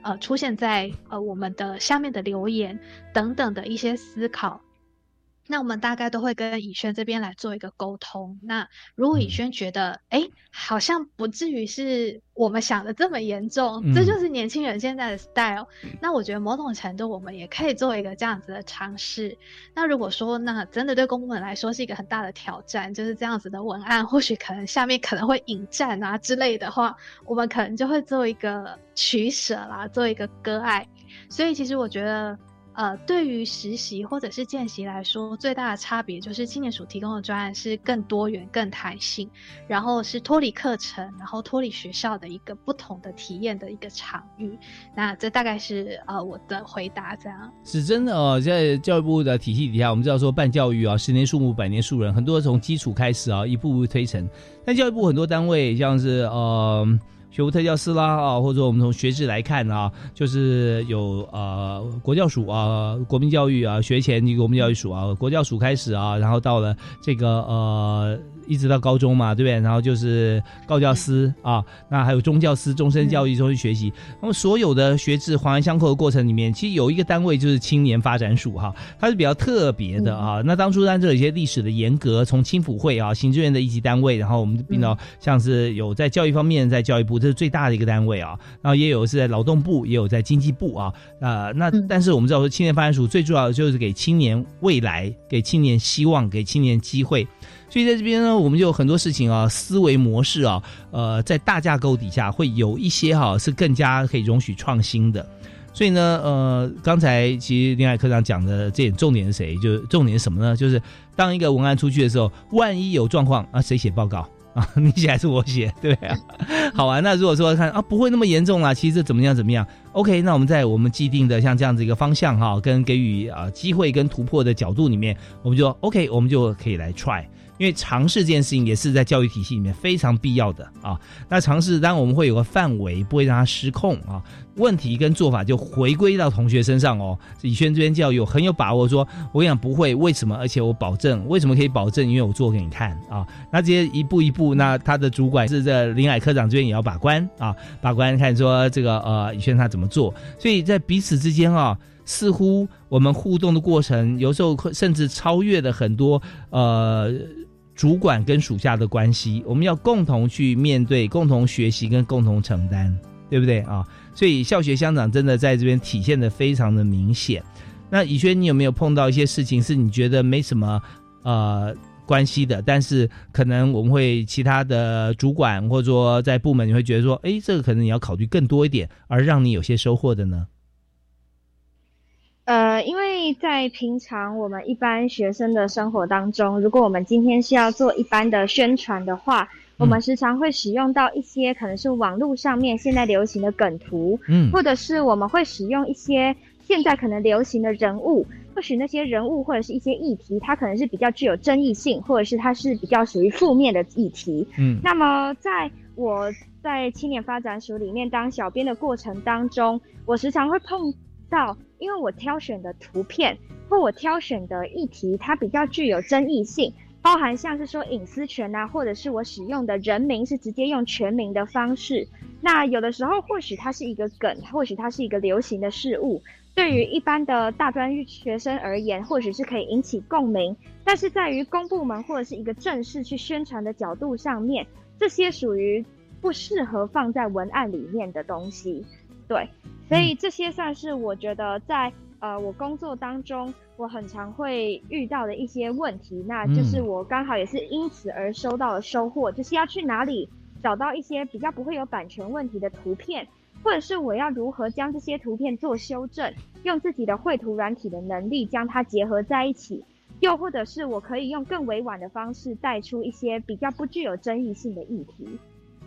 呃出现在呃我们的下面的留言等等的一些思考？那我们大概都会跟以轩这边来做一个沟通。那如果以轩觉得，哎，好像不至于是我们想的这么严重，这就是年轻人现在的 style。那我觉得某种程度我们也可以做一个这样子的尝试。那如果说那真的对公部门来说是一个很大的挑战，就是这样子的文案，或许可能下面可能会引战啊之类的话，我们可能就会做一个取舍啦，做一个割爱。所以其实我觉得。呃，对于实习或者是见习来说，最大的差别就是青年署提供的专案是更多元、更弹性，然后是脱离课程，然后脱离学校的一个不同的体验的一个场域。那这大概是呃我的回答，这样是真的哦。在教育部的体系底下，我们知道说办教育啊，十年树木，百年树人，很多从基础开始啊，一步步推陈。但教育部很多单位，像是呃。学务特教师啦啊，或者说我们从学制来看啊，就是有呃国教署啊，国民教育啊，学前及国民教育署啊，国教署开始啊，然后到了这个呃。一直到高中嘛，对不对？然后就是高教师啊，那还有中教师、终身教育、终身学习。那么所有的学制环环相扣的过程里面，其实有一个单位就是青年发展署哈，它是比较特别的啊。那当初在这有一些历史的严格，从青辅会啊，行政院的一级单位，然后我们并到像是有在教育方面，在教育部这是最大的一个单位啊，然后也有是在劳动部，也有在经济部啊啊。那但是我们知道说，青年发展署最重要的就是给青年未来，给青年希望，给青年机会。所以在这边呢，我们就有很多事情啊，思维模式啊，呃，在大架构底下会有一些哈是更加可以容许创新的。所以呢，呃，刚才其实林海科长讲的这点重点是谁？就是重点是什么呢？就是当一个文案出去的时候，万一有状况啊，谁写报告啊？你写还是我写？对啊。好啊，那如果说看啊，不会那么严重啦，其实怎么样怎么样？OK，那我们在我们既定的像这样子一个方向哈，跟给予啊机会跟突破的角度里面，我们就 OK，我们就可以来 try。因为尝试这件事情也是在教育体系里面非常必要的啊。那尝试当然我们会有个范围，不会让它失控啊。问题跟做法就回归到同学身上哦。以轩这边教育很有把握，说我跟你讲不会，为什么？而且我保证，为什么可以保证？因为我做给你看啊。那这些一步一步，那他的主管是这林海科长这边也要把关啊，把关看说这个呃以轩他怎么做。所以在彼此之间啊。似乎我们互动的过程，有时候甚至超越了很多呃主管跟属下的关系。我们要共同去面对，共同学习跟共同承担，对不对啊？所以校学乡长真的在这边体现的非常的明显。那以轩，你有没有碰到一些事情是你觉得没什么呃关系的，但是可能我们会其他的主管或者说在部门你会觉得说，哎，这个可能你要考虑更多一点，而让你有些收获的呢？呃，因为在平常我们一般学生的生活当中，如果我们今天是要做一般的宣传的话，我们时常会使用到一些可能是网络上面现在流行的梗图，嗯，或者是我们会使用一些现在可能流行的人物，或许那些人物或者是一些议题，它可能是比较具有争议性，或者是它是比较属于负面的议题，嗯，那么在我在青年发展署里面当小编的过程当中，我时常会碰到。因为我挑选的图片或我挑选的议题，它比较具有争议性，包含像是说隐私权啊，或者是我使用的人名是直接用全名的方式。那有的时候或许它是一个梗，或许它是一个流行的事物，对于一般的大专学生而言，或许是可以引起共鸣。但是在于公部门或者是一个正式去宣传的角度上面，这些属于不适合放在文案里面的东西，对。所以这些算是我觉得在呃我工作当中我很常会遇到的一些问题，那就是我刚好也是因此而收到了收获，就是要去哪里找到一些比较不会有版权问题的图片，或者是我要如何将这些图片做修正，用自己的绘图软体的能力将它结合在一起，又或者是我可以用更委婉的方式带出一些比较不具有争议性的议题。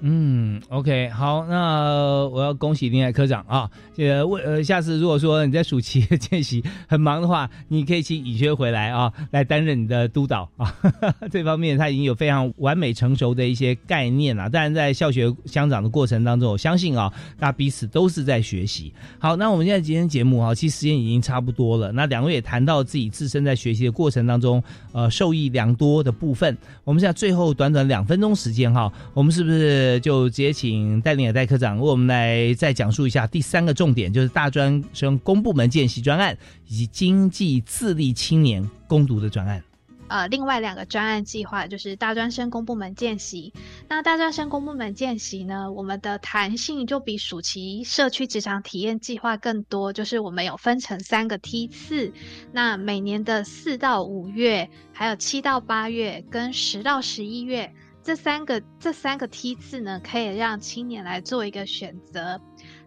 嗯，OK，好，那我要恭喜林海科长啊！呃，为呃，下次如果说你在暑期 见习很忙的话，你可以请以轩回来啊，来担任你的督导啊。这方面他已经有非常完美成熟的一些概念了。当然，在校学乡长的过程当中，我相信啊，大家彼此都是在学习。好，那我们现在今天节目啊，其实时间已经差不多了。那两位也谈到自己自身在学习的过程当中，呃，受益良多的部分。我们现在最后短短两分钟时间哈，我们是不是？就直接请戴领的戴科长为我们来再讲述一下第三个重点，就是大专生公部门见习专案以及经济自立青年攻读的专案。呃，另外两个专案计划就是大专生公部门见习。那大专生公部门见习呢，我们的弹性就比暑期社区职场体验计划更多，就是我们有分成三个梯次。那每年的四到五月，还有七到八月，跟十到十一月。这三个这三个梯次呢，可以让青年来做一个选择。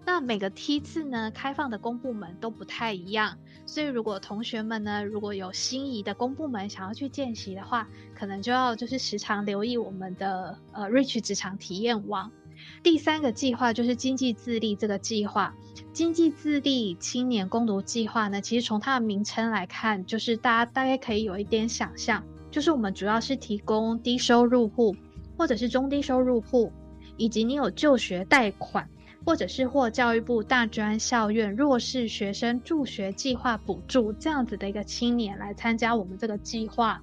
那每个梯次呢，开放的公部门都不太一样，所以如果同学们呢，如果有心仪的公部门想要去见习的话，可能就要就是时常留意我们的呃 Rich 职场体验网。第三个计划就是经济自立这个计划。经济自立青年攻读计划呢，其实从它的名称来看，就是大家大概可以有一点想象，就是我们主要是提供低收入户或者是中低收入户，以及你有就学贷款，或者是获教育部大专校院弱势学生助学计划补助这样子的一个青年来参加我们这个计划。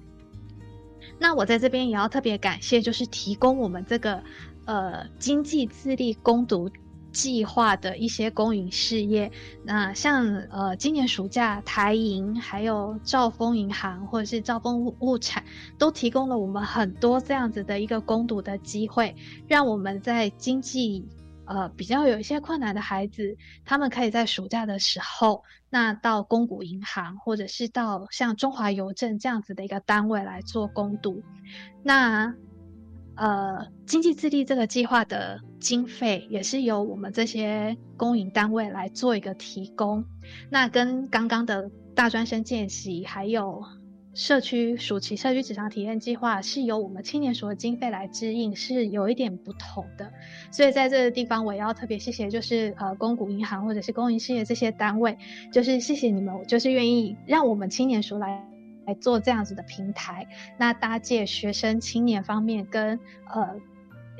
那我在这边也要特别感谢，就是提供我们这个。呃，经济自立攻读计划的一些公营事业，那像呃，今年暑假台银还有兆丰银行或者是兆丰物物产，都提供了我们很多这样子的一个攻读的机会，让我们在经济呃比较有一些困难的孩子，他们可以在暑假的时候，那到公股银行或者是到像中华邮政这样子的一个单位来做攻读，那。呃，经济自立这个计划的经费也是由我们这些公营单位来做一个提供。那跟刚刚的大专生见习，还有社区暑期社区职场体验计划，是由我们青年署的经费来支应，是有一点不同的。所以在这个地方，我也要特别谢谢，就是呃，公股银行或者是公营事业这些单位，就是谢谢你们，就是愿意让我们青年署来。来做这样子的平台，那搭建学生、青年方面跟呃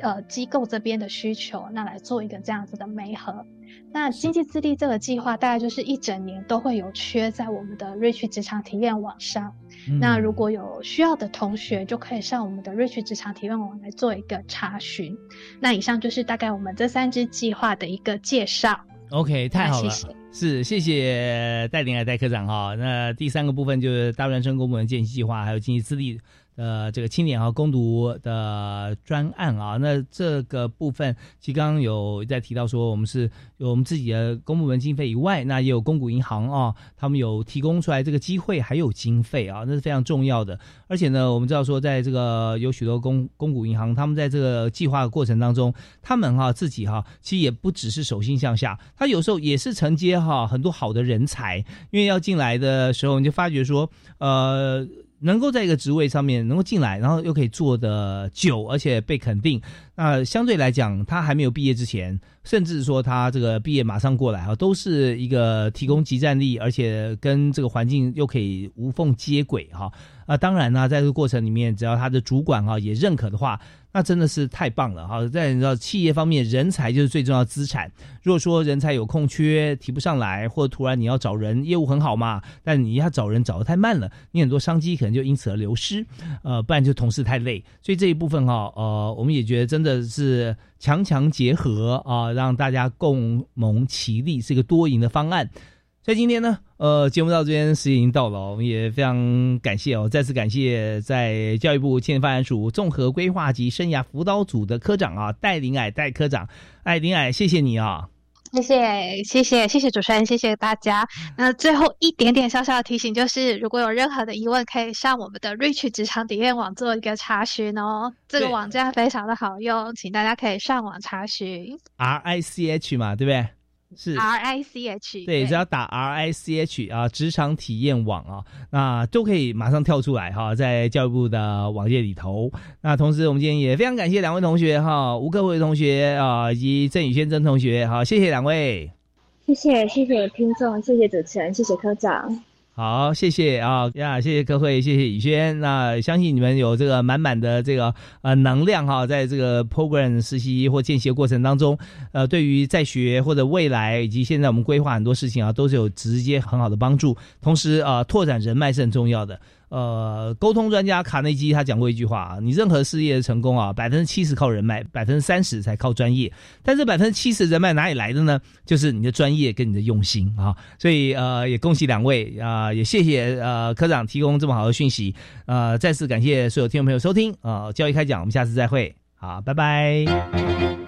呃机构这边的需求，那来做一个这样子的媒合。那经济自立这个计划，大概就是一整年都会有缺在我们的瑞趣职场体验网上。那如果有需要的同学，就可以上我们的瑞趣职场体验网来做一个查询。那以上就是大概我们这三支计划的一个介绍。OK，太好了，是谢谢戴林来戴科长哈。那第三个部分就是大专生公部门建习计划，还有经济资历。呃，这个青年啊攻读的专案啊，那这个部分其实刚刚有在提到说，我们是有我们自己的公部门经费以外，那也有公股银行啊，他们有提供出来这个机会，还有经费啊，那是非常重要的。而且呢，我们知道说，在这个有许多公公股银行，他们在这个计划的过程当中，他们哈自己哈，其实也不只是手心向下，他有时候也是承接哈很多好的人才，因为要进来的时候，你就发觉说，呃。能够在一个职位上面能够进来，然后又可以做的久，而且被肯定，那相对来讲，他还没有毕业之前，甚至说他这个毕业马上过来啊，都是一个提供集战力，而且跟这个环境又可以无缝接轨哈。啊，当然呢，在这个过程里面，只要他的主管啊也认可的话。那真的是太棒了哈！在你知道企业方面，人才就是最重要的资产。如果说人才有空缺提不上来，或者突然你要找人，业务很好嘛，但你要找人找的太慢了，你很多商机可能就因此而流失。呃，不然就同事太累。所以这一部分哈，呃，我们也觉得真的是强强结合啊，让大家共谋其利，是一个多赢的方案。在今天呢，呃，节目到这边时间已经到了，我们也非常感谢哦，再次感谢在教育部青年发展署综合规划及生涯辅导组的科长啊，戴林矮戴科长，哎，林矮，谢谢你啊，谢谢谢谢谢谢主持人，谢谢大家。那最后一点点小小的提醒，就是如果有任何的疑问，可以上我们的 Rich 职场体验网做一个查询哦，这个网站非常的好用，请大家可以上网查询。R I C H 嘛，对不对？是 R I C H，对，只要打 R I C H 啊，职场体验网啊，那都可以马上跳出来哈，在教育部的网页里头。那同时，我们今天也非常感谢两位同学哈，吴克伟同学啊，以及郑宇轩曾同学，好，谢谢两位，谢谢谢谢听众，谢谢主持人，谢谢科长。好，谢谢啊呀，谢谢各位，谢谢宇轩。那相信你们有这个满满的这个呃能量哈，在这个 program 实习或见习过程当中，呃，对于在学或者未来以及现在我们规划很多事情啊，都是有直接很好的帮助。同时啊，拓展人脉是很重要的。呃，沟通专家卡内基他讲过一句话啊，你任何事业的成功啊，百分之七十靠人脉，百分之三十才靠专业。但这百分之七十人脉哪里来的呢？就是你的专业跟你的用心啊。所以呃，也恭喜两位啊，也谢谢呃科长提供这么好的讯息呃，再次感谢所有听众朋友收听啊，教育开讲，我们下次再会，好，拜拜。